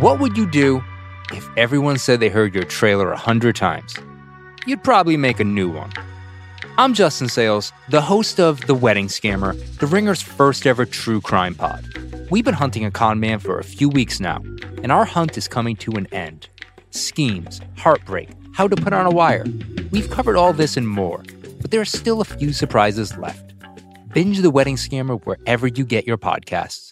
What would you do if everyone said they heard your trailer a hundred times? You'd probably make a new one. I'm Justin Sayles, the host of The Wedding Scammer, The Ringer's first ever true crime pod. We've been hunting a con man for a few weeks now, and our hunt is coming to an end. Schemes, heartbreak, how to put on a wire. We've covered all this and more, but there are still a few surprises left. Binge The Wedding Scammer wherever you get your podcasts.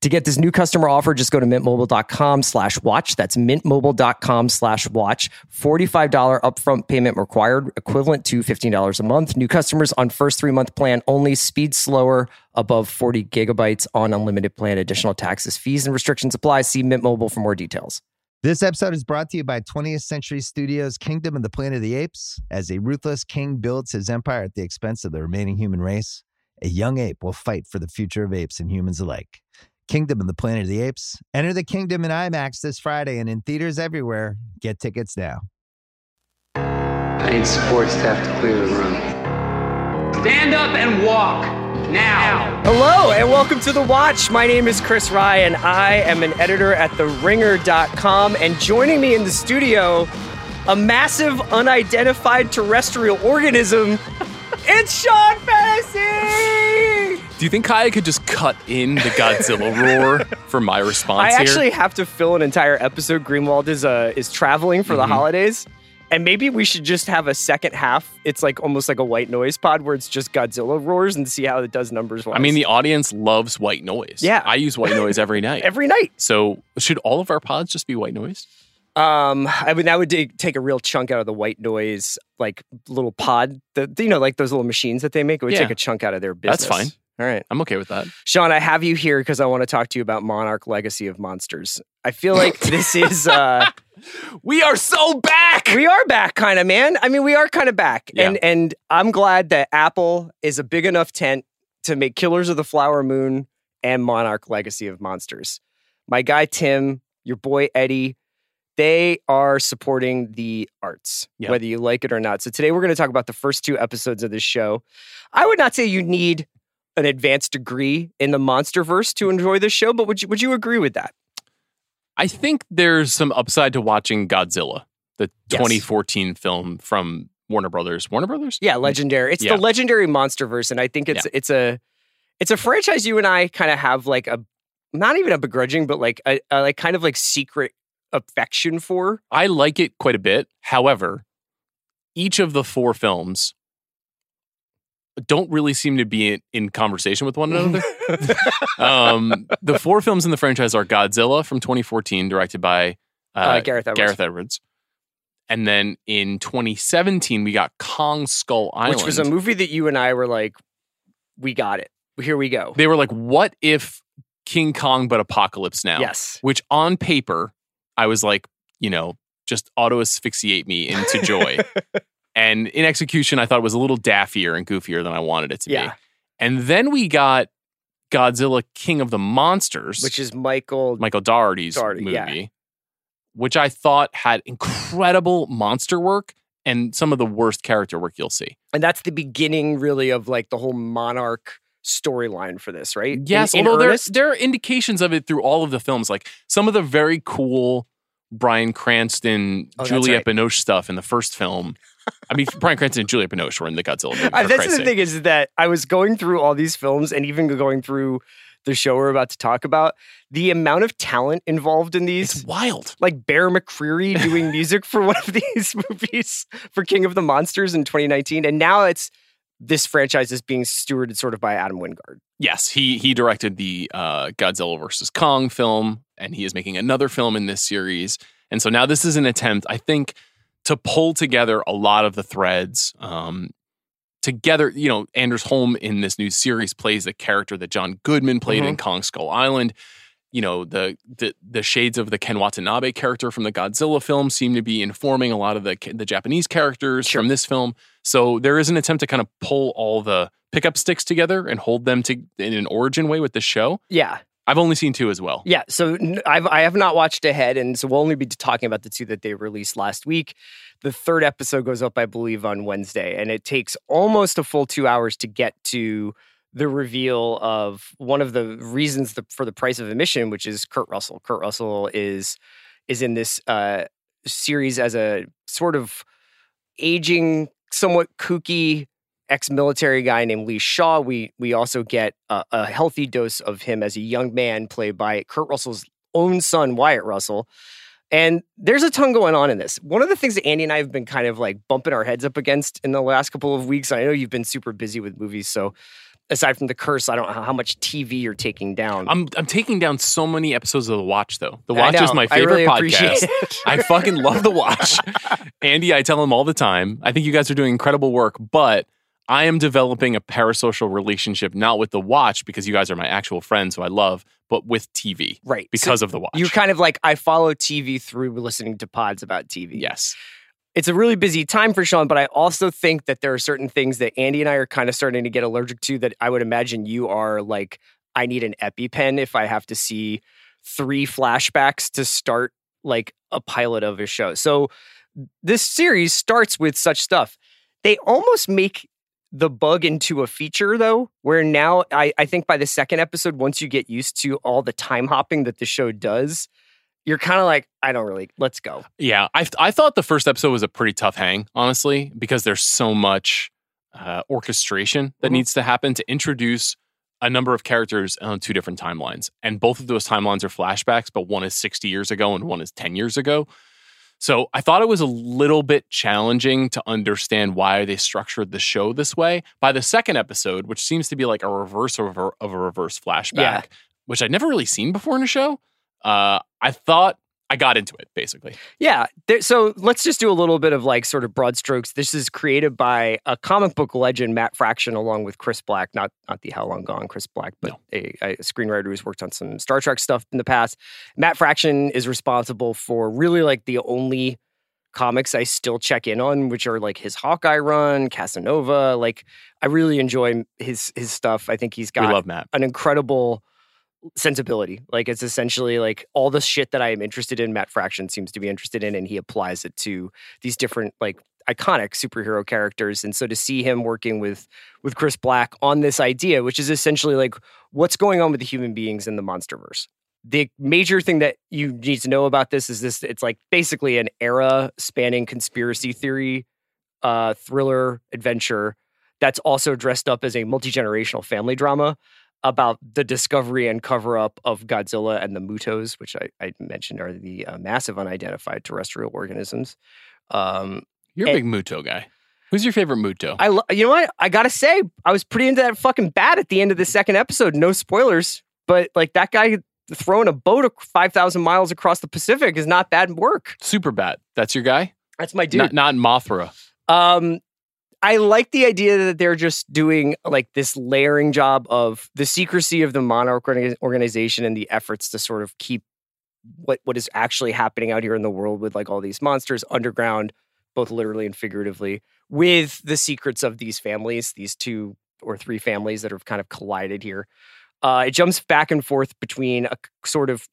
To get this new customer offer, just go to mintmobile.com slash watch. That's mintmobile.com slash watch. $45 upfront payment required, equivalent to $15 a month. New customers on first three month plan only. Speed slower, above 40 gigabytes on unlimited plan. Additional taxes, fees, and restrictions apply. See Mint Mobile for more details. This episode is brought to you by 20th Century Studios' Kingdom of the Planet of the Apes. As a ruthless king builds his empire at the expense of the remaining human race, a young ape will fight for the future of apes and humans alike. Kingdom of the Planet of the Apes. Enter the kingdom in IMAX this Friday and in theaters everywhere. Get tickets now. I need support staff to clear the room. Stand up and walk now. Hello and welcome to The Watch. My name is Chris Ryan. I am an editor at TheRinger.com, and joining me in the studio, a massive unidentified terrestrial organism. It's Sean Fennessey! Do you think Kaya could just cut in the Godzilla roar for my response I here? actually have to fill an entire episode. Greenwald is uh, is traveling for the Mm-hmm. holidays. And maybe we should just have a second half. It's like almost like a white noise pod where it's just Godzilla roars and see how it does numbers wise. I mean, the audience loves white noise. Yeah. I use white noise every night. every night. so should all of our pods just be white noise? Um, I mean, that would take take a real chunk out of the white noise, like little pod, the, you know, like those little machines that they make. It would Yeah. take a chunk out of their business. That's fine. All right. I'm okay with that. Sean, I have you here because I want to talk to you about Monarch Legacy of Monsters. I feel like this is uh We are so back. we are back kind of man. I mean, we are kind of back. Yeah. And and I'm glad that Apple is a big enough tent to make Killers of the Flower Moon and Monarch Legacy of Monsters. My guy Tim, your boy Eddie, they are supporting the arts, Yeah. whether you like it or not. So today we're going to talk about the first two episodes of this show. I would not say you need an advanced degree in the MonsterVerse to enjoy this show, but would you would you agree with that? I think there's some upside to watching Godzilla, the Yes. 2014 film from Warner Brothers. Warner Brothers? Yeah, legendary. It's Yeah. the legendary MonsterVerse, and I think it's it's a it's a franchise you and I kind of have like a not even a begrudging, but like a, a like kind of like secret affection for. I like it quite a bit. However, each of the four films don't really seem to be in, in conversation with one another. um, the four films in the franchise are Godzilla from 2014, directed by uh, Uh, Gareth Edwards. Gareth Edwards. And then in 2017, we got Kong Skull Island. which was a movie that you and I were like, we got it. Here we go. They were like, what if King Kong but Apocalypse Now? Yes. Which on paper, I was like, you know, just auto asphyxiate me into joy. and in execution, I thought it was a little daffier and goofier than I wanted it to Yeah. be. And then we got Godzilla King of the Monsters, Which is Michael. Michael Dougherty, movie, yeah. which I thought had incredible monster work and some of the worst character work you'll see. and that's the beginning, really, of like the whole Monarch storyline for this, right? Yes, in although there, earnest? there are indications of it through all of the films, like some of the very cool Bryan Cranston, Oh, Juliette right. Binoche stuff in the first film. I mean, Bryan Cranston and Julia Binoche were in the Godzilla movie. Uh, that's the sake. thing is that I was going through all these films and even going through the show we're about to talk about. The amount of talent involved in these, It's wild. like Bear McCreary doing music for one of these movies for King of the Monsters in 2019, and now it's this franchise is being stewarded sort of by Adam Wingard. Yes, he he directed the uh, Godzilla versus Kong film, and he is making another film in this series. And so now this is an attempt, I think, to pull together a lot of the threads. Um, together, you know, Anders Holm in this new series plays the character that John Goodman played in Kong Skull Island. You know, the, the the shades of the Ken Watanabe character from the Godzilla film seem to be informing a lot of the the Japanese characters from this film. So there is an attempt to kind of pull all the pickup sticks together and hold them to in an origin way with the show. Yeah. I've only seen two as well. Yeah, so I've I have not watched ahead, and so we'll only be talking about the two that they released last week. The third episode goes up, I believe, on Wednesday, and it takes almost a full two hours to get to the reveal of one of the reasons the, for the price of admission, which is Kurt Russell. Kurt Russell is is in this uh, series as a sort of aging, somewhat kooky ex-military guy named Lee Shaw. We we also get a, a healthy dose of him as a young man, played by Kurt Russell's own son, Wyatt Russell. And there's a ton going on in this. One of the things that Andy and I have been kind of like bumping our heads up against in the last couple of weeks. I know you've been super busy with movies, so aside from the curse, I don't know how much TV you're taking down. I'm I'm taking down so many episodes of The Watch though. The I Watch is my I favorite really podcast. I fucking love The Watch. Andy, I tell him all the time. I think you guys are doing incredible work, but I am developing a parasocial relationship not with The Watch because you guys are my actual friends who I love, but with TV right. So because of The Watch. You're kind of like I follow TV through listening to pods about TV. yes. it's a really busy time for Sean, but I also think that there are certain things that Andy and I are kind of starting to get allergic to that I would imagine you are like, I need an EpiPen if I have to see three flashbacks to start like a pilot of a show. So this series starts with such stuff. They almost make the bug into a feature though, where now I, I think by the second episode, once you get used to all the time hopping that the show does, you're kind of like, I don't really, let's go. Yeah, I I thought the first episode was a pretty tough hang, honestly, because there's so much uh, orchestration that Mhm. needs to happen to introduce a number of characters on two different timelines, and both of those timelines are flashbacks, but one is 60 years ago and one is 10 years ago. So I thought it was a little bit challenging to understand why they structured the show this way. By the second episode, which seems to be like a reverse of a, of a reverse flashback, Yeah. which I'd never really seen before in a show, uh, I thought I got into it basically. Yeah. There, so let's just do a little bit of like sort of broad strokes. This is created by a comic book legend, Matt Fraction, along with Chris Black, not not the How Long Gone Chris Black, but a, a screenwriter who's worked on some Star Trek stuff in the past. Matt Fraction is responsible for really like the only comics I still check in on, which are like his Hawkeye run, Casanova. Like I really enjoy his his stuff. I think he's got we love Matt. an incredible sensibility. Like it's essentially like all the shit that I am interested in, Matt Fraction seems to be interested in, and he applies it to these different like iconic superhero characters. And so to see him working with with Chris Black on this idea, which is essentially like what's going on with the human beings in the monsterverse. The major thing that you need to know about this is this it's like basically an era spanning conspiracy theory uh thriller adventure that's also dressed up as a multi-generational family drama about the discovery and cover up of Godzilla and the Mutos, which I, I mentioned are the uh, massive unidentified terrestrial organisms. Um, You're a big Muto guy. Who's your favorite Muto? I, lo- you know what? I gotta say, I was pretty into that fucking bat at the end of the second episode. No spoilers, but like that guy throwing a boat five thousand miles across the Pacific is not bad work. Super Bat. That's your guy? That's my dude. Not, not Mothra. Um, I like the idea that they're just doing like this layering job of the secrecy of the monarch organization and the efforts to sort of keep what what is actually happening out here in the world with like all these monsters underground, both literally and figuratively, with the secrets of these families, these two or three families that have kind of collided here. Uh, it jumps back and forth between a sort of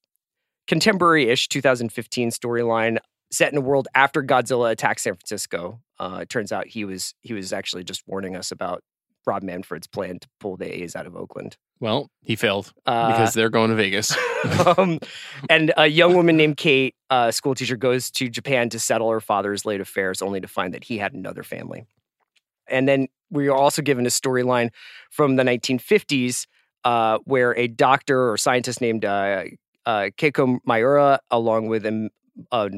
contemporary-ish 2015 storyline set in a world after Godzilla attacked San Francisco. Uh, it turns out he was he was actually just warning us about Rob Manfred's plan to pull the A's out of Oakland. Well, he failed Uh, because they're going to Vegas. um, and a young woman named Kate, a school teacher, goes to Japan to settle her father's late affairs, only to find that he had another family. And then we are also given a storyline from the 1950s uh, where a doctor or scientist named uh, uh, Keiko Miura, along with a, a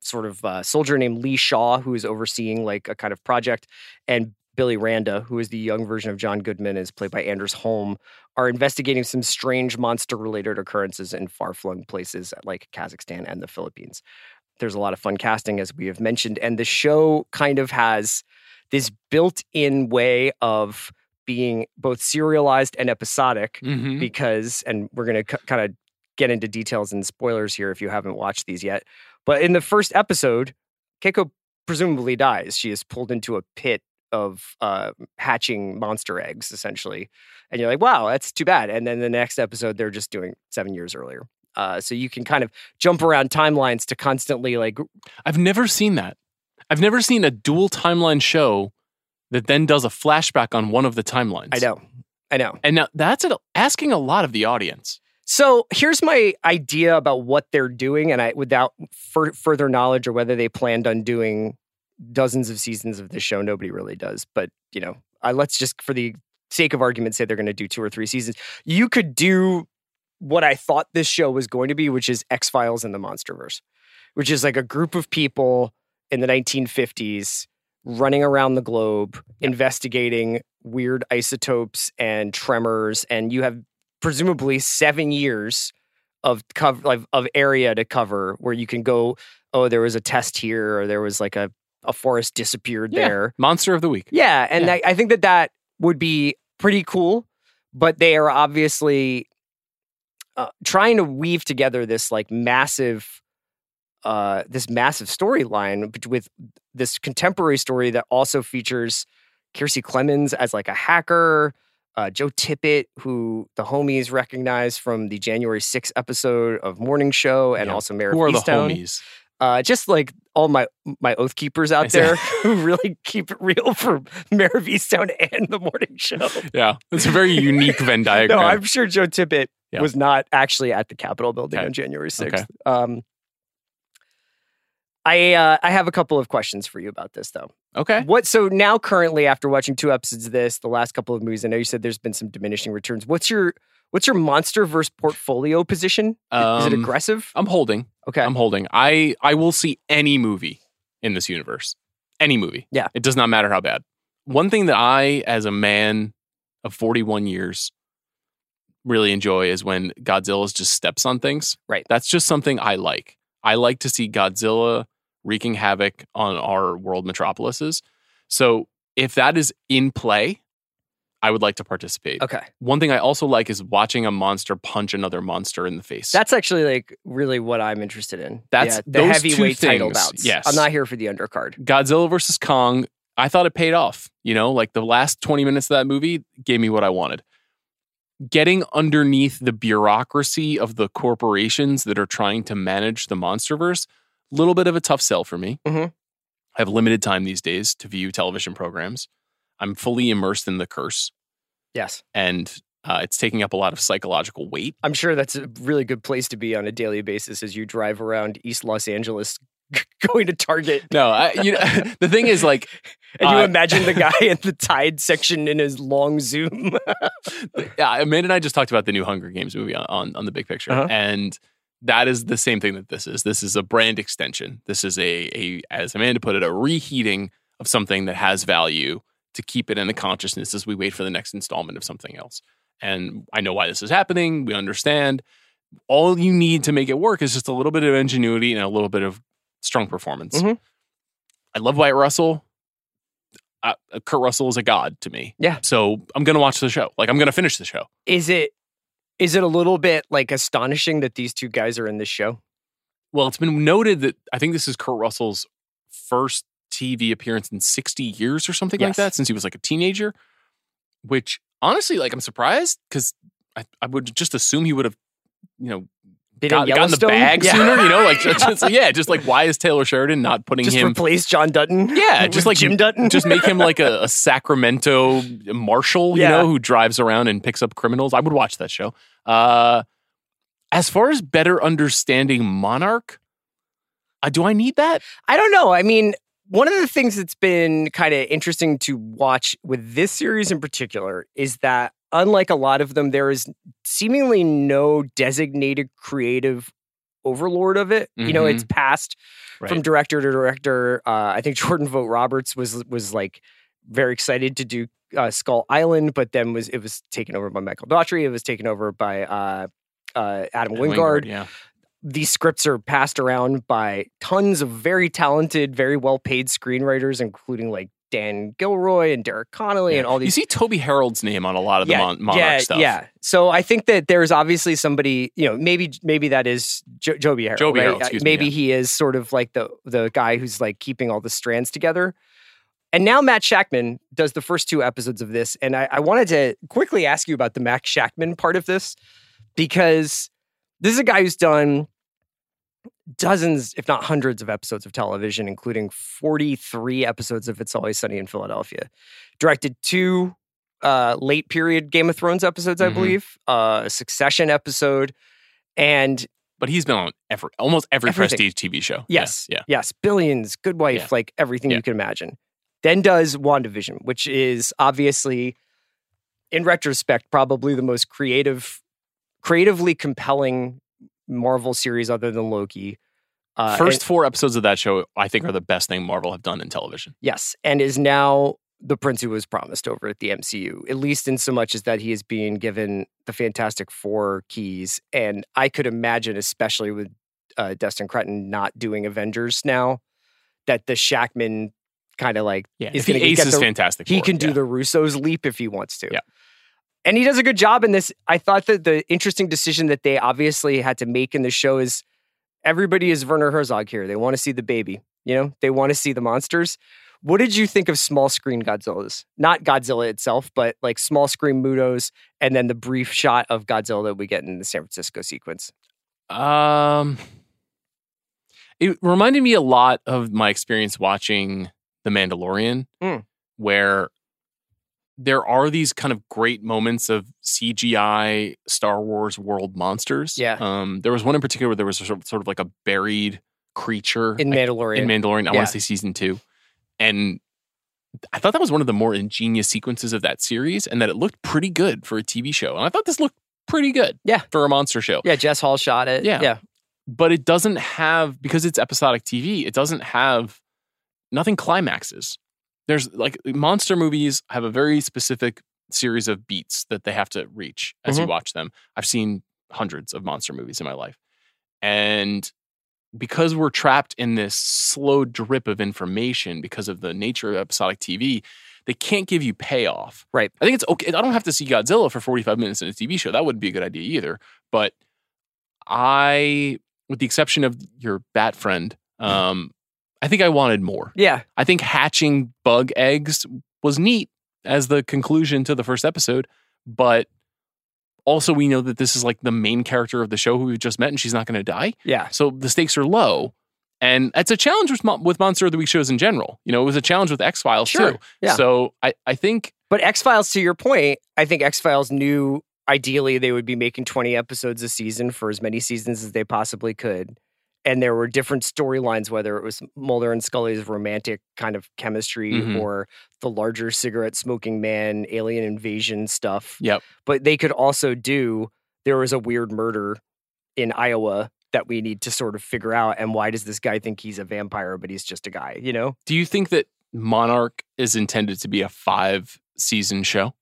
sort of uh, soldier named Lee Shaw, who is overseeing like a kind of project, and Billy Randa, who is the young version of John Goodman, is played by Anders Holm, are investigating some strange monster related occurrences in far flung places like Kazakhstan and the Philippines. There's a lot of fun casting, as we have mentioned, and the show kind of has this built in way of being both serialized and episodic Mhm. because, and we're going to c- kind of get into details and spoilers here if you haven't watched these yet. But in the first episode, Keiko presumably dies. She is pulled into a pit of uh, hatching monster eggs, essentially. And you're like, wow, that's too bad. And then the next episode, they're just doing seven years earlier. Uh, so you can kind of jump around timelines to constantly like I've never seen that. I've never seen a dual timeline show that then does a flashback on one of the timelines. I know, I know. And now that's asking a lot of the audience. So here's my idea about what they're doing, and I without fur- further knowledge or whether they planned on doing dozens of seasons of this show. Nobody really does, but you know, I, let's just for the sake of argument say they're going to do two or three seasons. You could do what I thought this show was going to be, which is X Files in the MonsterVerse, which is like a group of people in the 1950s running around the globe investigating weird isotopes and tremors, and you have presumably seven years of cover of, of area to cover where you can go. Oh, there was a test here, or there was like a a forest disappeared Yeah. there. Monster of the week. Yeah, and Yeah. I, I think that that would be pretty cool. But they are obviously uh, trying to weave together this like massive, uh, this massive storyline with this contemporary story that also features Kiersey Clemons as like a hacker. Uh, Joe Tippett, who the homies recognize from the January 6th episode of Morning Show, and Yeah. also Mayor Who of Easttown homies? uh, just like all my my oath keepers out there who really keep it real for Mare of Easttown and the morning show. Yeah, it's a very unique Venn diagram. No. I'm sure Joe Tippett Yeah. was not actually at the Capitol building Okay. on January 6th. Okay. Um, I uh, I have a couple of questions for you about this though. okay. What so now currently after watching two episodes of this, the last couple of movies, I know you said there's been some diminishing returns. What's your what's your MonsterVerse portfolio position? Is it Um, aggressive? I'm holding. Okay. I'm holding. I I will see any movie in this universe. Any movie. Yeah. It does not matter how bad. One thing that I, as a man of 41 years, really enjoy is when Godzilla just steps on things. Right. That's just something I like. I like to see Godzilla wreaking havoc on our world metropolises. So if that is in play, I would like to participate. okay. One thing I also like is watching a monster punch another monster in the face. That's actually like really what I'm interested in. That's- yeah, the heavyweight title bouts. yes. I'm not here for the undercard. Godzilla versus Kong, I thought it paid off. You know, like the last 20 minutes of that movie gave me what I wanted. Getting underneath the bureaucracy of the corporations that are trying to manage the Monsterverse, little bit of a tough sell for me. Mhm. I have limited time these days to view television programs. I'm fully immersed in the curse, Yes, and uh, it's taking up a lot of psychological weight. I'm sure that's a really good place to be on a daily basis as you drive around East Los Angeles, going to Target, No, I, you know, the thing is, like, and you Uh, imagine the guy in the Tide section in his long zoom. yeah, Amanda and I just talked about the new Hunger Games movie on, on, on the big picture. Uh-huh. And that is the same thing that this is. This is a brand extension. This is a, a, as Amanda put it, a reheating of something that has value to keep it in the consciousness as we wait for the next installment of something else. And I know why this is happening. We understand. All you need to make it work is just a little bit of ingenuity and a little bit of strong performance. Mhm. I love Wyatt Russell. Uh, Kurt Russell is a god to me. Yeah. So I'm going to watch the show. Like I'm going to finish the show. is it is it a little bit like astonishing that these two guys are in this show? Well, it's been noted that I think this is Kurt Russell's first TV appearance in 60 years or something like that since he was like a teenager, which honestly, like, I'm surprised because I, I would just assume he would have, you know, Been got, in gotten the bag Yeah. sooner, you know, like, just, just- yeah, just like, why is Taylor Sheridan not putting just him, replace John Dutton. yeah, just like Jim Dutton. just make him like a, a Sacramento marshal, you Yeah. know, who drives around and picks up criminals. I would watch that show. Uh, as far as better understanding Monarch, uh, do I need that? I don't know. I mean, one of the things that's been kind of interesting to watch with this series in particular is that, unlike a lot of them, there is seemingly no designated creative overlord of it. You know, it's passed from director to director. Uh, I think Jordan Vogt Roberts was was like very excited to do uh, Skull Island, but then was it was taken over by Michael Dougherty. It was taken over by uh, uh, Adam Wingard yeah. these scripts are passed around by tons of very talented, very well paid screenwriters, including like Dan Gilroy and Derek Connolly and all these. You see Joby Harold's name on a lot of the yeah, Mon- Monarch yeah, stuff. yeah. So I think that there's obviously somebody, you know, maybe maybe that is jo- Joby Harold. Joby right? Harold, excuse me, maybe yeah. he is sort of like the the guy who's like keeping all the strands together. And now Matt Shakman does the first two episodes of this. And I, I wanted to quickly ask you about the Matt Shakman part of this because this is a guy who's done dozens, if not hundreds, of episodes of television, including 43 episodes of It's Always Sunny in Philadelphia. Directed two uh, late period Game of Thrones episodes, I Mhm. believe, uh, a Succession episode, and But he's been on every almost every Everything. prestige TV show. Yeah, Yes. Yeah. Yes. Billions, Good Wife, Yeah. like everything Yeah. you can imagine. Then does WandaVision, which is obviously, in retrospect, probably the most creative, creatively compelling Marvel series other than Loki. Uh, First and- four episodes of that show, I think, are the best thing Marvel have done in television. yes, and is now the prince who was promised over at the MCU, at least in so much as that he is being given the Fantastic Four keys. And I could imagine, especially with uh, Destin Cretton not doing Avengers now, that the Shakman kind of like Yeah, is he gonna get the- fantastic. he Four, can do yeah. the Russo's leap if he wants to. Yeah. And he does a good job in this. I thought that the interesting decision that they obviously had to make in the show is everybody is Werner Herzog here. They want to see the baby, you know, they want to see the monsters. What did you think of small screen Godzillas? Not Godzilla itself, but like small screen Mutos and then the brief shot of Godzilla that we get in the San Francisco sequence. Um, it reminded me a lot of my experience watching The Mandalorian, Mm. where there are these kind of great moments of CGI Star Wars world monsters. Yeah. Um, there was one in particular where there was sort of, sort of like a buried creature In I- Mandalorian. in Mandalorian. I Yeah. want to say season two, and I thought that was one of the more ingenious sequences of that series, and that it looked pretty good for a TV show. And I thought this looked pretty good, Yeah. for a monster show yeah, Jess Hall shot it. Yeah. Yeah. but it doesn't have because it's episodic TV. It doesn't have nothing climaxes. There's like monster movies have a very specific series of beats that they have to reach as you Mhm. watch them. I've seen hundreds of monster movies in my life, and because we're trapped in this slow drip of information because of the nature of episodic TV, they can't give you payoff. Right. I think it's okay. I don't have to see Godzilla for 45 minutes in a TV show. That wouldn't be a good idea either. But I, with the exception of your bat friend, um, I think I wanted more. Yeah. I think hatching bug eggs was neat as the conclusion to the first episode, but also we know that this is like the main character of the show who we've just met and she's not going to die. Yeah. So the stakes are low. And it's a challenge with, with Monster of the Week shows in general. You know, it was a challenge with X Files Sure. too. Yeah. So I, I think But X Files, to your point, I think X Files knew ideally they would be making 20 episodes a season for as many seasons as they possibly could. And there were different storylines, whether it was Mulder and Scully's romantic kind of chemistry Mhm. or the larger cigarette smoking man, alien invasion stuff. Yep. But they could also do there was a weird murder in Iowa that we need to sort of figure out. And why does this guy think he's a vampire, but he's just a guy, you know? Do you think that Monarch is intended to be a five season show?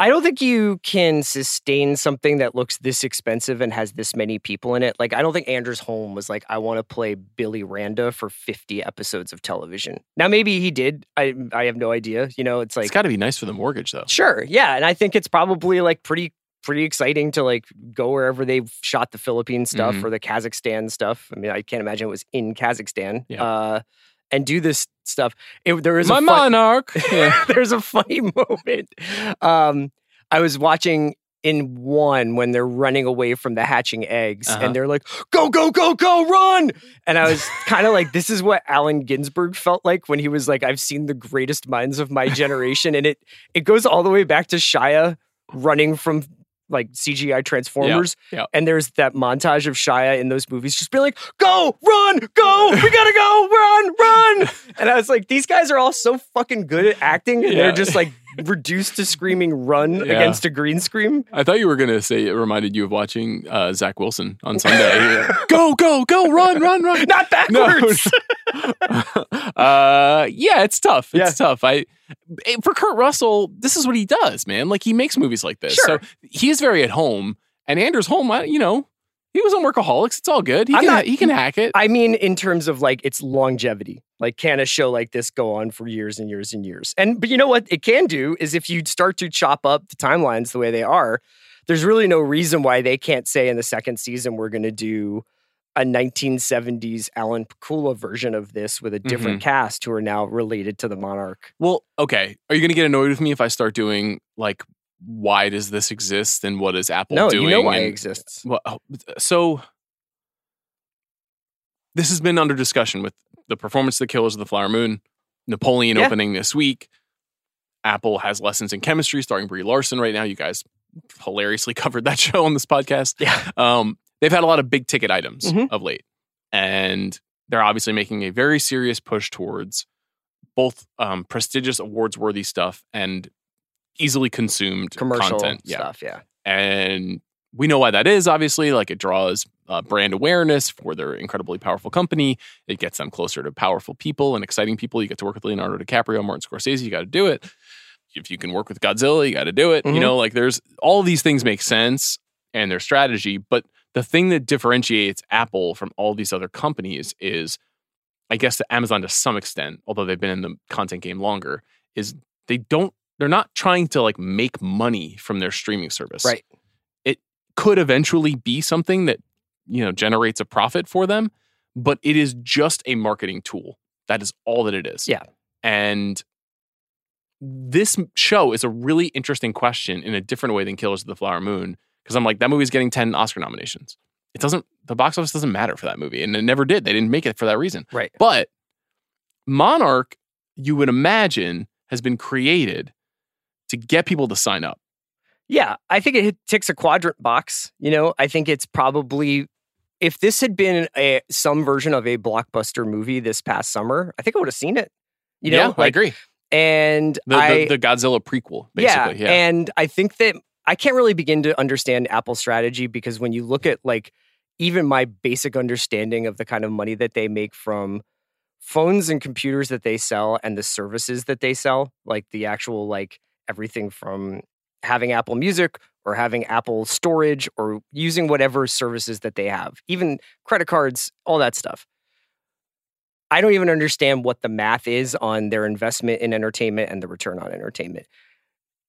I don't think you can sustain something that looks this expensive and has this many people in it. Like, I don't think Anders Holm was like, I want to play Billy Randa for 50 episodes of television. Now, maybe he did. I I have no idea. You know, it's like, it's got to be nice for the mortgage, though. sure, yeah. And I think it's probably like pretty pretty exciting to like go wherever they've shot the Philippine stuff Mhm. or the Kazakhstan stuff. I mean, I can't imagine it was in Kazakhstan. Yeah. Uh, and do this stuff. It, there is My a fun- Monarch. Yeah. there's a funny moment. Um, I was watching in one when they're running away from the hatching eggs Uh-huh. and they're like, go, go, go, go, run. And I was kind of like, this is what Allen Ginsberg felt like when he was like, I've seen the greatest minds of my generation. and it it goes all the way back to Shia running from like CGI Transformers. yeah. And there's that montage of Shia in those movies just being like, go, run, go, we gotta go, run, run. And I was like, these guys are all so fucking good at acting, and Yeah. they're just like reduced to screaming run Yeah. against a green screen. I thought you were going to say it reminded you of watching uh, Zach Wilson on Sunday. go, go, go, run, run, run. Not backwards. uh, yeah, it's tough. It's Yeah. tough. I eh, for Kurt Russell, this is what he does, man. Like he makes movies like this, Sure. so he is very at home. And Anders Holm, I, you know, he was on Workaholics. It's all good. He I'm can not- he can hack it. I mean, in terms of like its longevity, like can a show like this go on for years and years and years? And but you know what it can do is if you start to chop up the timelines the way they are, there's really no reason why they can't say in the second season we're going to do a 1970s Alan Pakula version of this with a different mm-hmm. cast who are now related to the monarch. Well, okay. Are you going to get annoyed with me if I start doing like, why does this exist and what is Apple no, doing? you know why and- it exists. Well, oh, so this has been under discussion with the performance of the Killers of the Flower Moon, Napoleon Yeah. opening this week. Apple has lessons in chemistry starring Brie Larson right now. You guys hilariously covered that show on this podcast. Yeah. Um, they've had a lot of big ticket items Mhm. of late, and they're obviously making a very serious push towards both um, prestigious, awards worthy stuff and easily consumed Commercial content. Yeah stuff, yeah. and we know why that is obviously like it draws uh, brand awareness for their incredibly powerful company it gets them closer to powerful people and exciting people you get to work with leonardo dicaprio martin scorsese you got to do it if you can work with godzilla you got to do it you Mhm. know like there's all these things make sense and their strategy but the thing that differentiates apple from all these other companies is i guess to amazon to some extent although they've been in the content game longer is they don't they're not trying to like make money from their streaming service Right. Could eventually be something that you know generates a profit for them but it is just a marketing tool. That is all that it is. Yeah. and this show is a really interesting question in a different way than killers of the flower moon because i'm like that movie's getting 10 oscar nominations. It doesn't the box office doesn't matter for that movie and it never did. They didn't make it for that reason. Right. but monarch you would imagine has been created to get people to sign up Yeah, I think it ticks a quadrant box. You know, I think it's probably if this had been a some version of a blockbuster movie this past summer, I think I would have seen it. You know, yeah i agree And the, I, the, the godzilla prequel basically yeah, and I think that I can't really begin to understand Apple's strategy because when you look at like even my basic understanding of the kind of money that they make from phones and computers that they sell and the services that they sell, like the actual like everything from having Apple Music or having Apple storage or using whatever services that they have, even credit cards, all that stuff. I don't even understand what the math is on their investment in entertainment and the return on entertainment.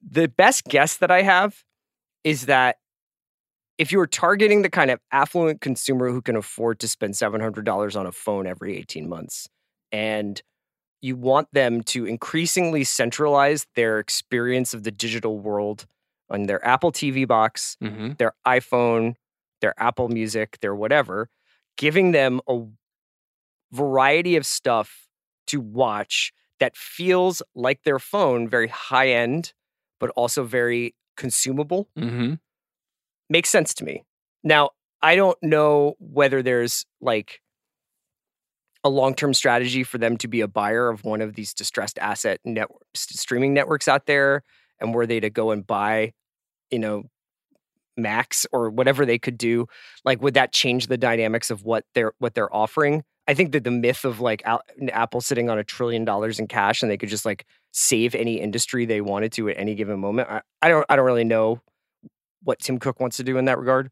The best guess that I have is that if you are targeting the kind of affluent consumer who can afford to spend $700 on a phone every 18 months and you want them to increasingly centralize their experience of the digital world on their Apple TV box, Mhm. their iPhone, their Apple Music, their whatever, giving them a variety of stuff to watch that feels like their phone, very high end, but also very consumable, Mm-hmm. makes sense to me. Now, I don't know whether there's like a long term strategy for them to be a buyer of one of these distressed asset network, streaming networks out there and were they to go and buy, you know, Max or whatever they could do, like would that change the dynamics of what they're what they're offering? I think that the myth of like Apple sitting on a trillion dollars in cash and they could just like save any industry they wanted to at any given moment. I, I don't I don't really know what Tim Cook wants to do in that regard.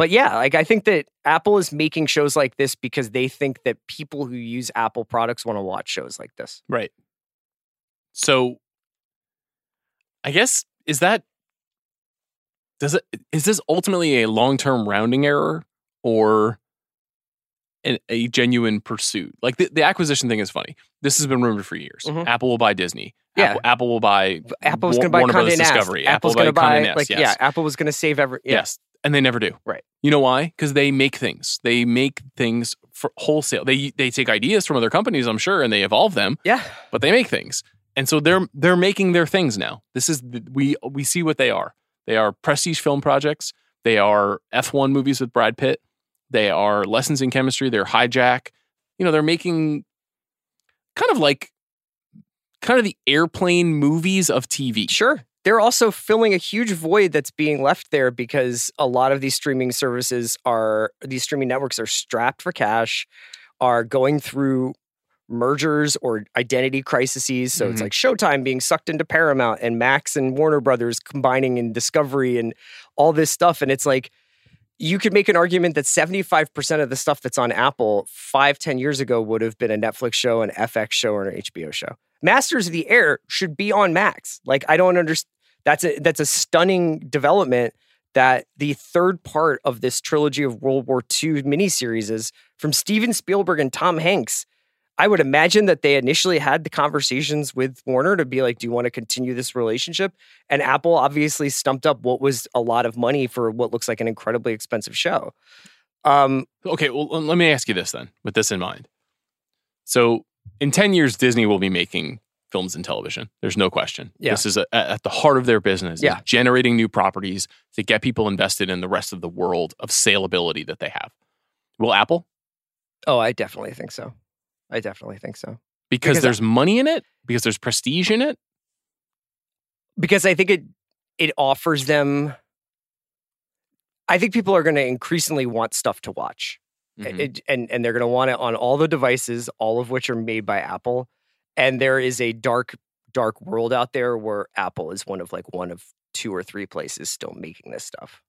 But yeah, like I think that Apple is making shows like this because they think that people who use Apple products want to watch shows like this. Right. So I guess is that does it is this ultimately a long-term rounding error or an, a genuine pursuit? Like the, the acquisition thing is funny. This has been rumored for years. Mhm. Apple will buy Disney. Yeah. Apple, Apple will buy Apple was going to buy Warner Brothers Nast. Discovery. Apple's Apple going to buy Nast, like yes. yeah, Apple was going to save every yeah. Yes. And they never do. Right. You know why? Because they make things. They make things for wholesale. They they take ideas from other companies, I'm sure, and they evolve them Yeah. but they make things. And so they're they're making their things now. This is the, we we see what they are. They are prestige film projects. They are F1 movies with Brad Pitt. They are lessons in chemistry. They're hijack. You know, they're making kind of like kind of the airplane movies of TV. Sure. They're also filling a huge void that's being left there because a lot of these streaming services are, these streaming networks are strapped for cash, are going through mergers or identity crises. So it's Mhm. like Showtime being sucked into Paramount and Max and Warner Brothers combining in Discovery and all this stuff. And it's like, you could make an argument that 75% of the stuff that's on Apple five, ten years ago would have been a Netflix show, an FX show, or an HBO show. Masters of the Air should be on Max. Like I don't understand. That's a that's a stunning development that the third part of this trilogy of World War II miniseries is from Steven Spielberg and Tom Hanks. I would imagine that they initially had the conversations with Warner to be like, do you want to continue this relationship? And Apple obviously stumped up what was a lot of money for what looks like an incredibly expensive show. Um, Okay, well, let me ask you this then, with this in mind. So, in 10 years, Disney will be making films and television. There's no question. Yeah. This is a, at the heart of their business, Yeah. generating new properties to get people invested in the rest of the world of saleability that they have. Will Apple? oh, I definitely think so. I definitely think so. Because, Because- there's money in it? Because there's prestige in it? because I think it it offers them. I think people are going to increasingly want stuff to watch, Mhm. It- and and they're going to want it on all the devices, all of which are made by Apple. And there is a dark dark world out there where Apple is one of like one of two or three places still making this stuff.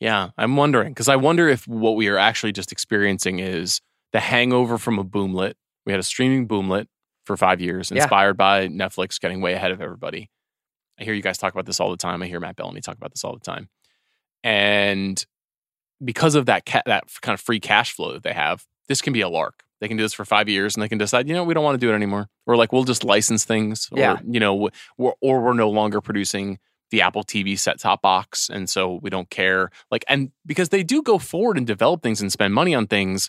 Yeah, I'm wondering because I wonder if what we are actually just experiencing is the hangover from a boomlet. We had a streaming boomlet for five years, Yeah. inspired by Netflix getting way ahead of everybody. I hear you guys talk about this all the time. I hear Matt Belloni talk about this all the time, and because of that ca- that kind of free cash flow that they have, this can be a lark. They can do this for five years, and they can decide, you know, we don't want to do it anymore. Or like we'll just license things, or Yeah. you know, we're, or we're no longer producing the Apple TV set top box. And so we don't care. Like, and because they do go forward and develop things and spend money on things,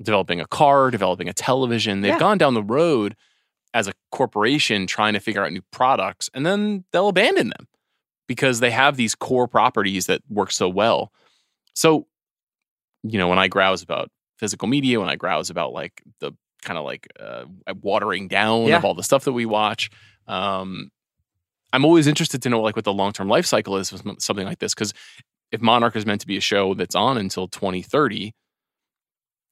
developing a car, developing a television, they've Yeah. gone down the road as a corporation trying to figure out new products and then they'll abandon them because they have these core properties that work so well. So, you know, when I grouse about physical media, when I grouse about like the kind of like uh, watering down Yeah. of all the stuff that we watch, um, I'm always interested to know like what the long term life cycle is with something like this because if Monarch is meant to be a show that's on until 2030,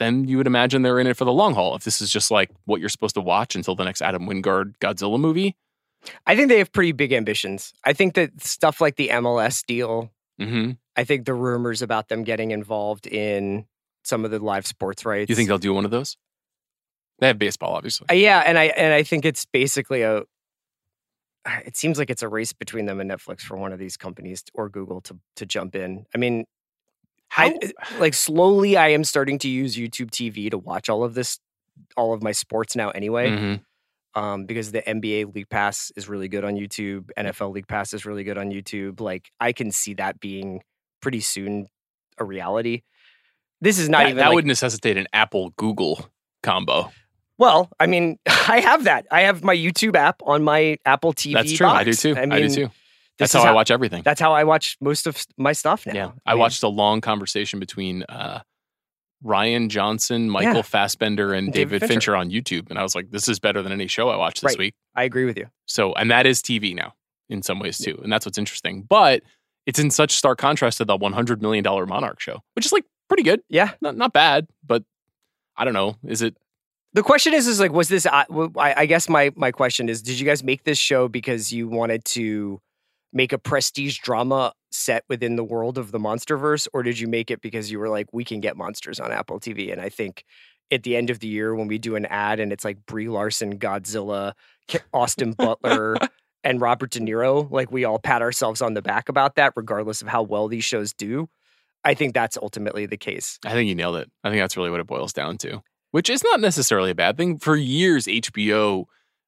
then you would imagine they're in it for the long haul. If this is just like what you're supposed to watch until the next Adam Wingard Godzilla movie, I think they have pretty big ambitions. I think that stuff like the MLS deal, hmm I think the rumors about them getting involved in some of the live sports rights. you think they'll do one of those? They have baseball, obviously. Uh, yeah, and I and I think it's basically a. It seems like it's a race between them and Netflix for one of these companies or Google to to jump in. I mean, I like slowly I am starting to use YouTube TV to watch all of this, all of my sports now anyway. Mhm. Um, because the NBA League Pass is really good on YouTube, NFL League Pass is really good on YouTube. Like I can see that being pretty soon a reality. This is not that, even that like, would necessitate an Apple Google combo. Well, I mean, I have that. I have my YouTube app on my Apple TV. That's true. I do too. I, mean, do too. That's is how I watch everything. That's how I watch most of my stuff now. Yeah, I mean, watched a long conversation between uh, Rian Johnson, Michael Yeah. Fassbender, and David, David Fincher. on YouTube, and I was like, "This is better than any show I watched this Right. week." I agree with you. So, and that is TV now in some ways too, and that's what's interesting. But it's in such stark contrast to the 100 million dollar Monarch show, which is like pretty good, Yeah. not not bad, but I don't know. Is it? The question is, is like, was this? I guess my my question is, did you guys make this show because you wanted to make a prestige drama set within the world of the MonsterVerse, or did you make it because you were like, we can get monsters on Apple TV? And I think at the end of the year when we do an ad and it's like Brie Larson, Godzilla, Austin Butler. And Robert De Niro, like we all pat ourselves on the back about that, regardless of how well these shows do. I think that's ultimately the case. I think you nailed it. I think that's really what it boils down to, which is not necessarily a bad thing. For years, HBO,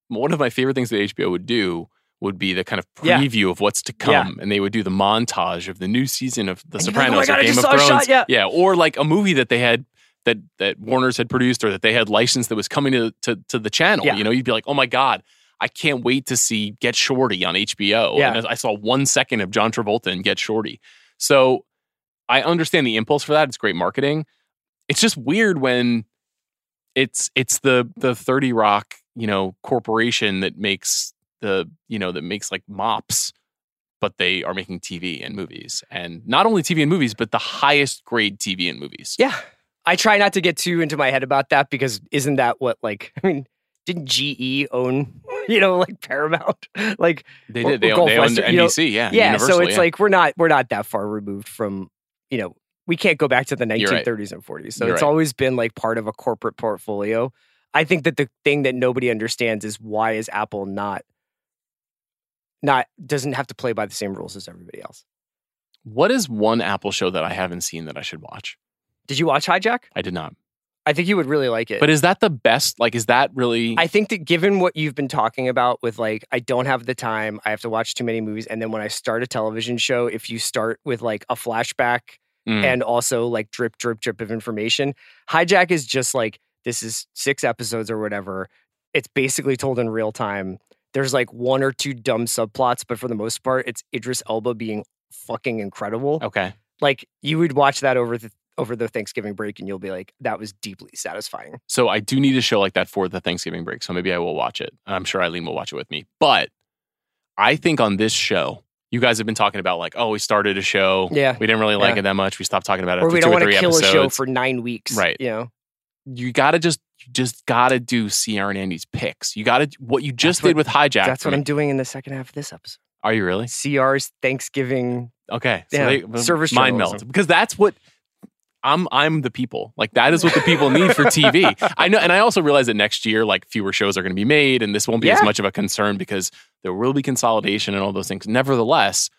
one of my favorite things that HBO would do would be the kind of Yeah. preview of what's to Yeah. come, and they would do the montage of the new season of The And you're like, "Oh Sopranos God, or Game of Thrones, shot, yeah. or like a movie that they had that that Warner's had produced or that they had licensed that was coming to to, to the channel. Yeah. You know, you'd be like, oh my god. I can't wait to see Get Shorty on HBO. Yeah. And I saw one second of John Travolta in Get Shorty. So I understand the impulse for that. It's great marketing. It's just weird when it's it's the the 30 Rock, you know, corporation that makes the, you know, that makes like mops, but they are making TV and movies. And not only TV and movies, but the highest grade TV and movies. Yeah. I try not to get too into my head about that because isn't that what like I mean didn't GE own you know like Paramount like They Or- did. They, or own, they owned Gulfwestern, you know, NBC, yeah. yeah Universal, so it's yeah. like we're not we're not that far removed from you know we can't go back to the You're right. 1930s and 40s so You're it's right. always been like part of a corporate portfolio I think that the thing that nobody understands is why is Apple not not doesn't have to play by the same rules as everybody else What is one Apple show that I haven't seen that I should watch? Did you watch Hijack? I did not. I think you would really like it. But is that the best? Like, is that really? I think that given what you've been talking about with like, I don't have the time, I have to watch too many movies. And then when I start a television show, if you start with like a flashback Mm. and also like drip, drip, drip of information, Hijack is just like, this is six episodes or whatever. It's basically told in real time. There's like one or two dumb subplots, but for the most part, it's Idris Elba being fucking incredible. okay. Like you would watch that over the over the Thanksgiving break and you'll be like, that was deeply satisfying. So I do need a show like that for the Thanksgiving break. So maybe I will watch it. I'm sure Eileen will watch it with me. But I think on this show, you guys have been talking about like, oh, we started a show. Yeah. We didn't really like Yeah. it that much. We stopped talking about it Or we don't or want three to kill episodes. a show for nine weeks. Right. You know? You gotta just you just gotta do CR and Andy's picks. You gotta what you just That's did what- with hijack. That's what. I'm doing in the second half of this episode. Are you really? CR's Thanksgiving. Okay. So Yeah, they, service mind melt because that's what I'm. I'm the people. Like that is what the people need for TV. I know, and I also realize that next year, like fewer shows are going to be made, and this won't be as much of a concern because there will be consolidation and all those things. Nevertheless,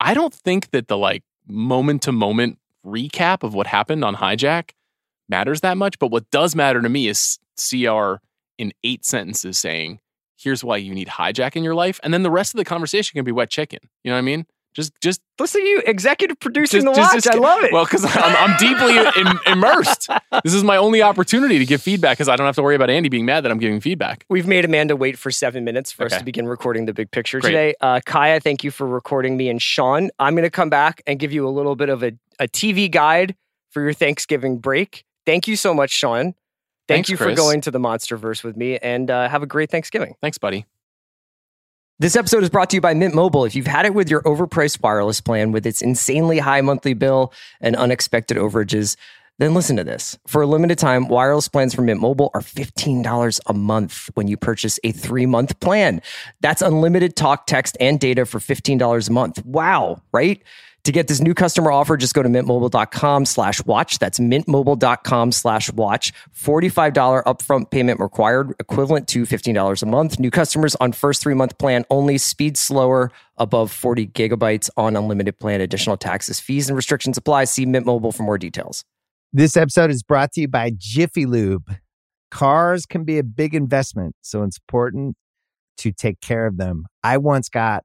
I don't think that the like moment to moment recap of what happened on Hijack matters that much. But what does matter to me is CR in eight sentences saying, "Here's why you need Hijack in your life," and then the rest of the conversation can be wet chicken. You know what I mean? Just, just Listen to you, executive producing just, the watch. just- I love it. Well, because I'm, I'm deeply im- immersed. This is my only opportunity to give feedback because I don't have to worry about Andy being mad that I'm giving feedback. We've made Amanda wait for seven minutes for us to begin recording the big picture Great. today. Uh, Kaya, thank you for recording me and Sean. I'm going to come back and give you a little bit of a, a TV guide for your Thanksgiving break. Thank you so much, Sean. Thank Thanks, you for Chris. going to the Monsterverse with me and uh, have a great Thanksgiving. Thanks, buddy. This episode is brought to you by Mint Mobile. If you've had it with your overpriced wireless plan with its insanely high monthly bill and unexpected overages, then listen to this. For a limited time, wireless plans from Mint Mobile are $15 a month when you purchase a three month plan. That's unlimited talk, text, and data for $15 a month. Wow, right? To get this new customer offer, just go to mintmobile.com slash watch. That's mintmobile.com slash watch. $45 upfront payment required, equivalent to $15 a month. New customers on first three month plan only. Speed slower, above 40 gigabytes on unlimited plan. Additional taxes, fees, and restrictions apply. See Mint Mobile for more details. This episode is brought to you by Jiffy Lube. Cars can be a big investment, so it's important to take care of them. I once got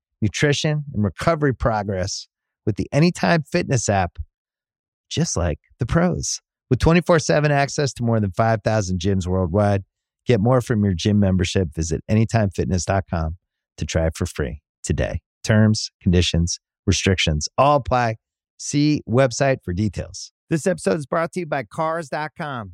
nutrition, and recovery progress with the Anytime Fitness app, just like the pros. With 24 7 access to more than 5,000 gyms worldwide, get more from your gym membership. Visit AnytimeFitness.com to try it for free today. Terms, conditions, restrictions all apply. See website for details. This episode is brought to you by Cars.com.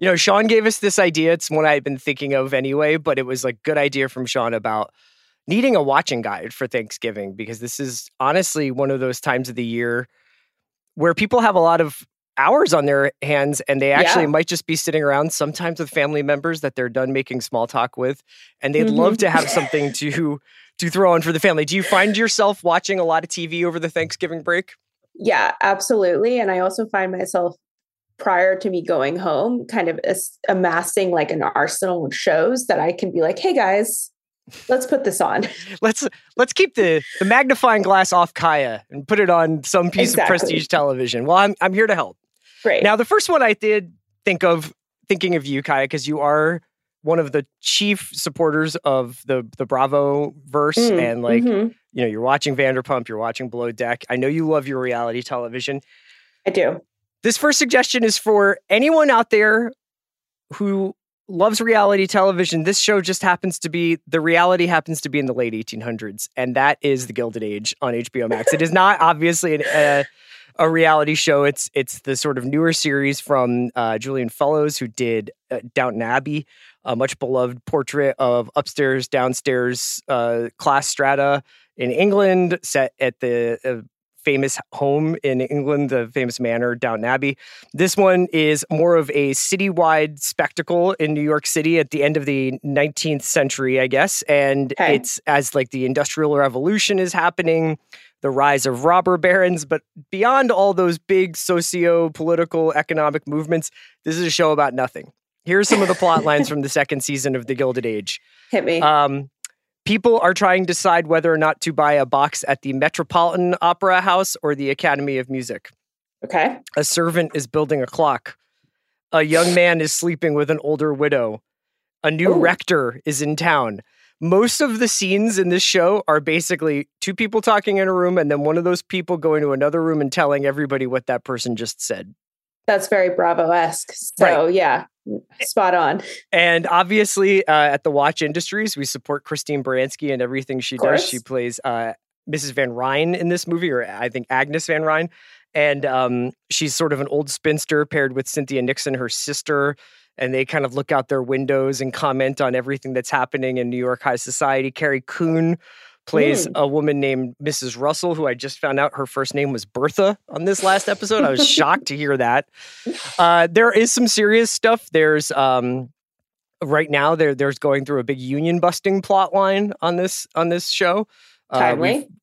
You know, Sean gave us this idea. It's one I had been thinking of anyway, but it was like a good idea from Sean about needing a watching guide for Thanksgiving because this is honestly one of those times of the year where people have a lot of hours on their hands and they actually Yeah. might just be sitting around sometimes with family members that they're done making small talk with and they'd love Mhm. to have something to to throw on for the family. Do you find yourself watching a lot of TV over the Thanksgiving break? Yeah, absolutely. And I also find myself prior to me going home kind of amassing like an arsenal of shows that I can be like, hey guys, let's put this on. let's let's keep the the magnifying glass off Kaya and put it on some piece Exactly. of prestige television. Well, I'm I'm here to help. Great. Now, the first one I did think of thinking of you, Kaya, because you are one of the chief supporters of the the Bravo verse, Mm, and like mhm. you know, you're watching Vanderpump, you're watching Below Deck. I know you love your reality television. I do. This first suggestion is for anyone out there who loves reality television. This show just happens to be the reality happens to be in the late 1800s, and that is the Gilded Age on HBO Max. it is not obviously an, uh, a reality show. It's it's the sort of newer series from uh, Julian Fellowes, who did uh, Downton Abbey, a much beloved portrait of upstairs, downstairs uh, class strata in England, set at the uh, famous home in England, the famous manor, Downton Abbey. This one is more of a citywide spectacle in New York City at the end of the 19th century, I guess. And Okay. it's as like the Industrial Revolution is happening, the rise of robber barons. But beyond all those big socio political economic movements, this is a show about nothing. Here's some of the plot lines from the second season of The Gilded Age. Hit me. Um, people are trying to decide whether or not to buy a box at the Metropolitan Opera House or the Academy of Music. okay. A servant is building a clock. A young man is sleeping with an older widow. A new Ooh. rector is in town. Most of the scenes in this show are basically two people talking in a room and then one of those people going to another room and telling everybody what that person just said. That's very Bravo esque. So, yeah, spot on. And obviously, uh, at the Watch Industries, we support Christine Baranski and everything she does. She plays uh, Mrs. Van Rhijn in this movie, or I think Agnes Van Rhijn. And um, she's sort of an old spinster paired with Cynthia Nixon, her sister. And they kind of look out their windows and comment on everything that's happening in New York high society. Carrie Coon plays Mm. a woman named Mrs. Russell, who I just found out her first name was Bertha on this last episode. I was shocked to hear that. Uh, there is some serious stuff. There's um, right now there there's going through a big union busting plot line on this on this show. Uh,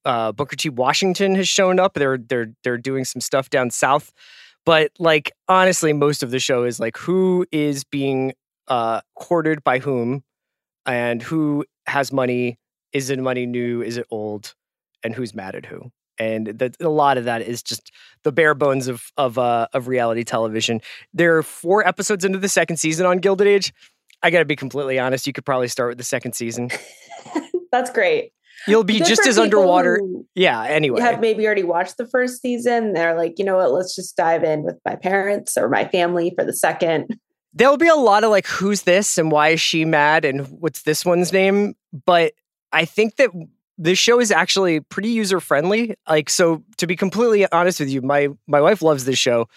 uh, Booker T. Washington has shown up. They're they're they're doing some stuff down south, but like honestly, most of the show is like who is being uh, courted by whom, and who has money. Is it money new? Is it old? And who's mad at who? And that a lot of that is just the bare bones of of uh, of reality television. There are four episodes into the second season on Gilded Age. I got to be completely honest. You could probably start with the second season. That's great. You'll be Good just as underwater. Yeah. Anyway, Have maybe already watched the first season. They're like, you know what? Let's just dive in with my parents or my family for the second. there'll be a lot of like, who's this and why is she mad and what's this one's name? But I think that this show is actually pretty user friendly. Like, so to be completely honest with you, my my wife loves this show,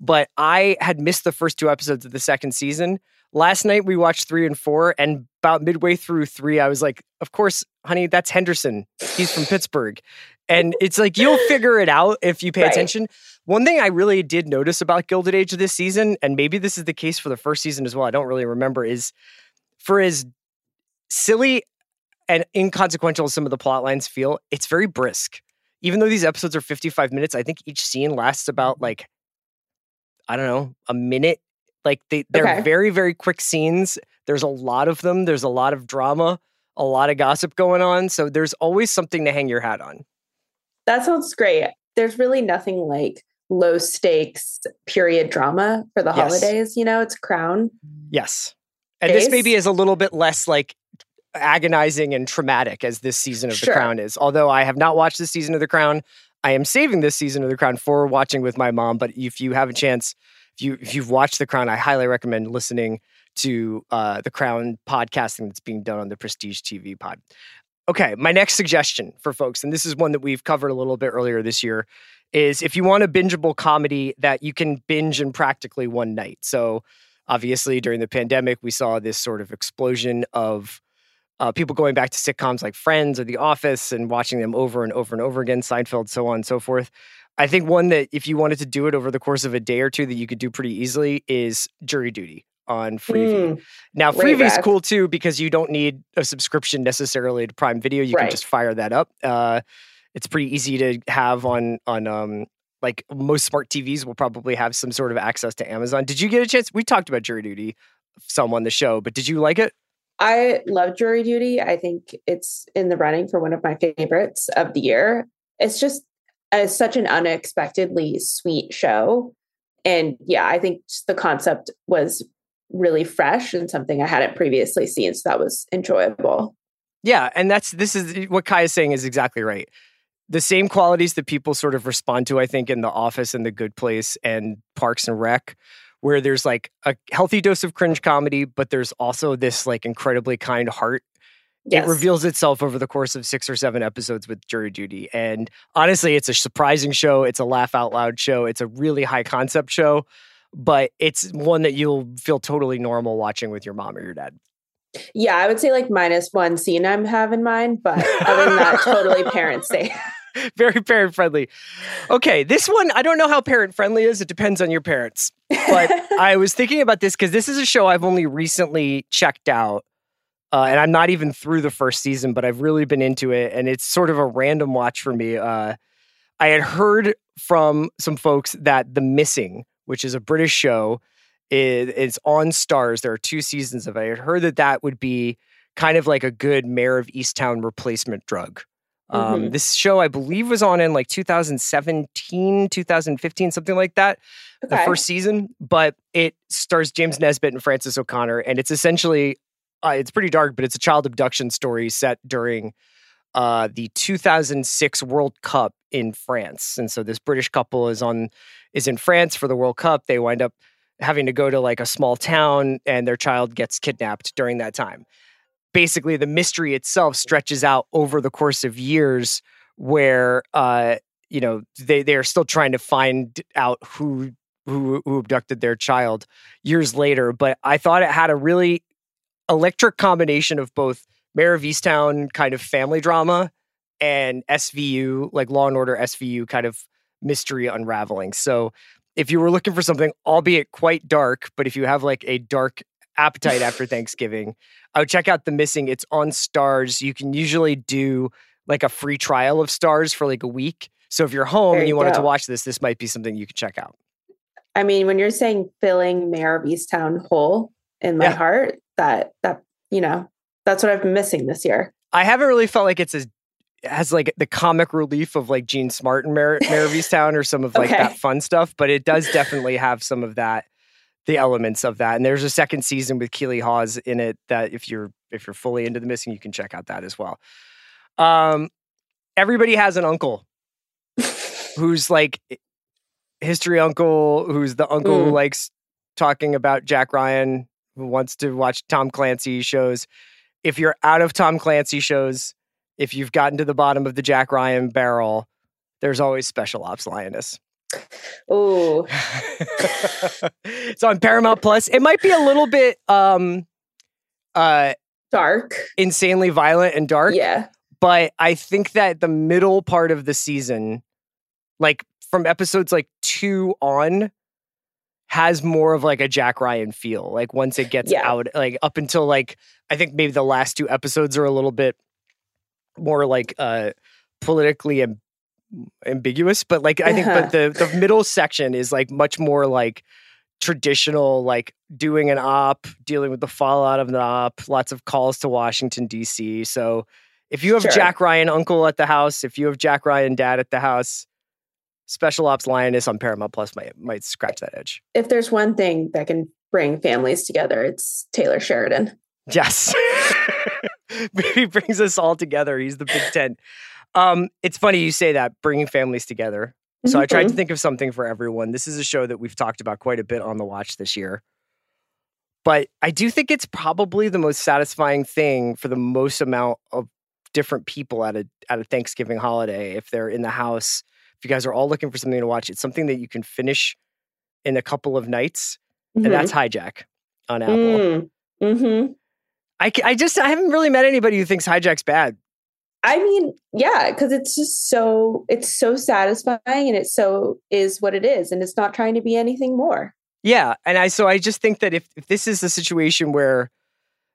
but I had missed the first two episodes of the second season. Last night we watched three and four, and about midway through three, I was like, "Of course, honey, that's Henderson. He's from Pittsburgh." And it's like you'll figure it out if you pay Right. attention. One thing I really did notice about Gilded Age this season, and maybe this is the case for the first season as well, I don't really remember, is for as silly and inconsequential as some of the plot lines feel, it's very brisk. Even though these episodes are 55 minutes, I think each scene lasts about mm-hmm. like, I don't know, a minute. Like they, they're Okay. very, very quick scenes. There's a lot of them. There's a lot of drama, a lot of gossip going on. So there's always something to hang your hat on. That sounds great. There's really nothing like low stakes period drama for the Yes. holidays. You know, it's Crown. Yes. And this maybe is a little bit less like agonizing and traumatic as this season of Sure. The Crown is. Although I have not watched this season of The Crown, I am saving this season of The Crown for watching with my mom. But if you have a chance, if you if you've watched The Crown, I highly recommend listening to uh, The Crown podcasting that's being done on the Prestige TV pod. Okay, my next suggestion for folks, and this is one that we've covered a little bit earlier this year, is if you want a bingeable comedy that you can binge in practically one night. So obviously during the pandemic we saw this sort of explosion of uh, people going back to sitcoms like friends or the office and watching them over and over and over again seinfeld so on and so forth. I think one that if you wanted to do it over the course of a day or two that you could do pretty easily is jury duty on freevee Mm, now freevee is cool too because you don't need a subscription necessarily to prime video. You can just fire that up. Uh, it's pretty easy to have on on um, like most smart TVs will probably have some sort of access to Amazon. Did you get a chance? We talked about Jury Duty some on the show, but did you like it? I love Jury Duty. I think it's in the running for one of my favorites of the year. It's just it's such an unexpectedly sweet show. And yeah, I think the concept was really fresh and something I hadn't previously seen. So that was enjoyable. Yeah. And that's this is what Kai is saying is exactly right. The same qualities that people sort of respond to, I think, in The Office and The Good Place and Parks and Rec, where there's like a healthy dose of cringe comedy, but there's also this like incredibly kind heart. Yes. It reveals itself over the course of six or seven episodes with Jury Duty. And honestly, it's a surprising show. It's a laugh out loud show. It's a really high concept show, but it's one that you'll feel totally normal watching with your mom or your dad. Yeah, I would say like minus one scene I'm have in mind, but other than that, totally parent safe. Very parent friendly. Okay, this one, I don't know how parent friendly is. It depends on your parents. But I was thinking about this because this is a show I've only recently checked out. Uh, and I'm not even through the first season, but I've really been into it. And it's sort of a random watch for me. Uh, I had heard from some folks that The Missing, which is a British show, is, it's on Starz. There are two seasons of it. I had heard that that would be kind of like a good Mare of Easttown replacement drug. Um, Mhm. This show, I believe, was on in like 2017, 2015, something like that, the first season. But it stars James Nesbitt and Frances O'Connor, and it's essentially uh, it's pretty dark, but it's a child abduction story set during uh, the 2006 World Cup in France. And so this British couple is on is in France for the World Cup. They wind up having to go to like a small town, and their child gets kidnapped during that time basically the mystery itself stretches out over the course of years where uh you know they they are still trying to find out who who who abducted their child years later but i thought it had a really electric combination of both mare of easttown kind of family drama and svu like law and order svu kind of mystery unraveling. So if you were looking for something albeit quite dark but if you have like a dark appetite after thanksgiving I would check out The Missing. It's on Starz. You can usually do like a free trial of Starz for like a week. So if you're home There and you you wanted to watch this, this might be something you could check out. I mean, when you're saying filling Mare of Easttown whole in my Yeah. heart, that that you know, that's what I've been missing this year. I haven't really felt like it's as has like the comic relief of like Jean Smart and Mare, Mare of Easttown or some of like Okay. that fun stuff, but it does definitely have some of that, the elements of that. And there's a second season with Keeley Hawes in it that if you're if you're fully into the missing, you can check out that as well. Um, everybody has an uncle who's like history uncle, who's the uncle who Mm. likes talking about Jack Ryan, who wants to watch Tom Clancy shows. If you're out of Tom Clancy shows, if you've gotten to the bottom of the Jack Ryan barrel, there's always Special Ops Lioness. Ooh, it's on Paramount Plus. It might be a little bit um uh dark. insanely violent and dark. Yeah. but I think that the middle part of the season, like from episodes like two on, has more of like a Jack Ryan feel. Like once it gets Yeah. out, like up until like I think maybe the last two episodes are a little bit more like uh politically am- ambiguous, but like I think but the the middle section is like much more like traditional like doing an op dealing with the fallout of the op lots of calls to washington dc so if you have Sure. jack ryan uncle at the house if you have jack ryan dad at the house special ops lioness on paramount plus might might scratch that edge If there's one thing that can bring families together, it's Taylor Sheridan. yes. He brings us all together he's the big tent um it's funny you say that bringing families together so I tried to Mhm. think of something for everyone. This is a show that we've talked about quite a bit on the watch this year. But I do think it's probably the most satisfying thing for the most amount of different people at a at a Thanksgiving holiday if they're in the house. If you guys are all looking for something to watch, it's something that you can finish in a couple of nights, Mhm. and that's Hijack on Apple. Mm. Mhm. I, I just I haven't really met anybody who thinks Hijack's bad. I mean, yeah, because it's just so it's so satisfying and it so is what it is, and it's not trying to be anything more. Yeah, and I so I just think that if if this is a situation where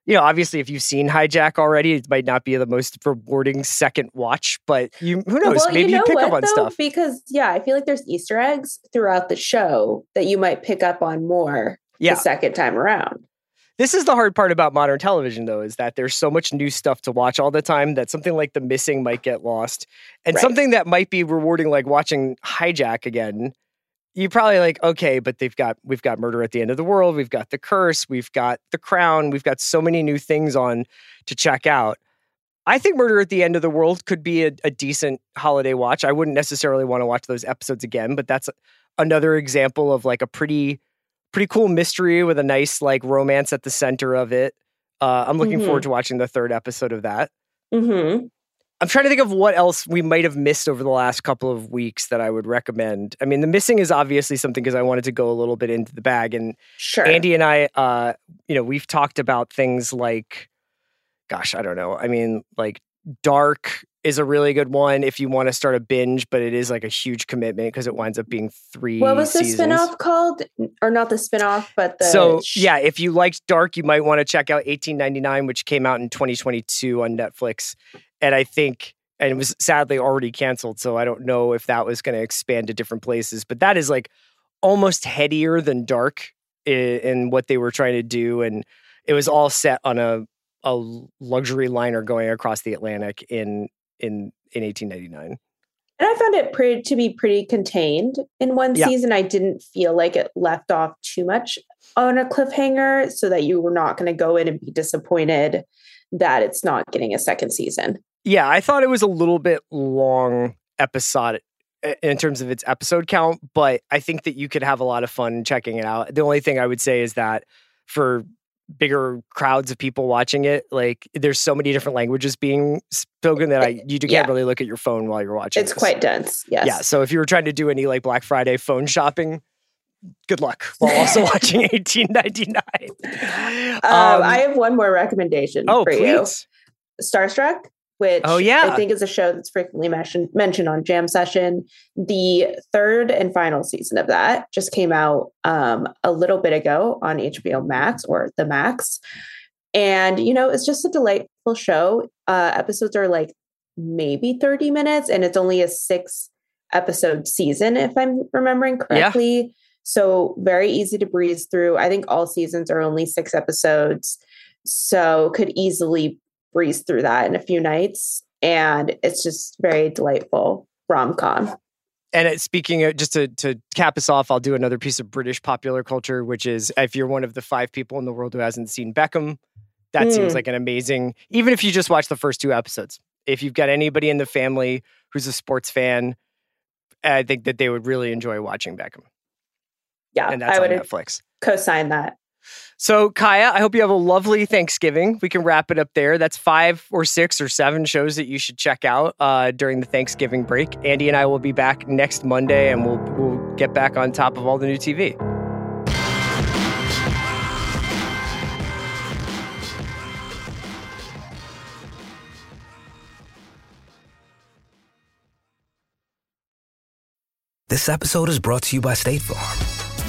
you know, obviously, if you've seen Hijack already, it might not be the most rewarding second watch, but you who knows? Well, Maybe you, you, pick what, up on though? stuff. Because yeah, I feel like there's Easter eggs throughout the show that you might pick up on more Yeah. the second time around. This is the hard part about modern television, though, is that there's so much new stuff to watch all the time that something like The Missing might get lost. And Right. something that might be rewarding, like watching Hijack again, you probably like, okay, but they've got, we've got Murder at the End of the World, we've got The Curse, we've got The Crown, we've got so many new things on to check out. I think Murder at the End of the World could be a, a decent holiday watch. I wouldn't necessarily want to watch those episodes again, but that's another example of like a pretty pretty cool mystery with a nice like romance at the center of it. Uh, I'm looking Mhm. forward to watching the third episode of that. Mm-hmm. I'm trying to think of what else we might have missed over the last couple of weeks that I would recommend. I mean, the missing is obviously something because I wanted to go a little bit into the bag, and Sure. Andy and I, uh, you know, we've talked about things like, gosh, I don't know. I mean, like Dark is a really good one if you want to start a binge, but it is like a huge commitment because it winds up being three. what was the seasons. spinoff called? Or not the spinoff, but the so yeah, if you liked Dark, you might want to check out 1899, which came out in 2022 on Netflix, and I think and it was sadly already canceled. So I don't know if that was going to expand to different places, but that is like almost headier than Dark in, in what they were trying to do, and it was all set on a a luxury liner going across the Atlantic in in in 1899. And I found it pretty to be pretty contained in one Yeah. season. I didn't feel like it left off too much on a cliffhanger so that you were not going to go in and be disappointed that it's not getting a second season. Yeah, I thought it was a little bit long episode in terms of its episode count, but I think that you could have a lot of fun checking it out. The only thing I would say is that for bigger crowds of people watching it, like there's so many different languages being spoken that I you can't Yeah. really look at your phone while you're watching. It's this. quite dense. Yes. Yeah, so if you were trying to do any like Black Friday phone shopping, good luck while also watching 1899. Um, I have one more recommendation oh, for you. please. Starstruck, which Oh, yeah. I think is a show that's frequently mentioned mentioned on Jam Session. The third and final season of that just came out um, a little bit ago on HBO Max or the Max, and you know it's just a delightful show. Uh, episodes are like maybe thirty minutes, and it's only a six episode season, if I'm remembering correctly. So very easy to breeze through. I think all seasons are only six episodes, so could easily breeze through that in a few nights. And it's just very delightful rom com. And it, speaking of, just to, to cap us off, I'll do another piece of British popular culture, which is if you're one of the five people in the world who hasn't seen Beckham, that seems Mm. like an amazing, even if you just watch the first two episodes. If you've got anybody in the family who's a sports fan, I think that they would really enjoy watching Beckham. Yeah, And that's I on would Netflix. co-sign that. So, Kaya, I hope you have a lovely Thanksgiving. We can wrap it up there. That's five or six or seven shows that you should check out uh, during the Thanksgiving break. Andy and I will be back next Monday, and we'll we'll get back on top of all the new TV. This episode is brought to you by State Farm.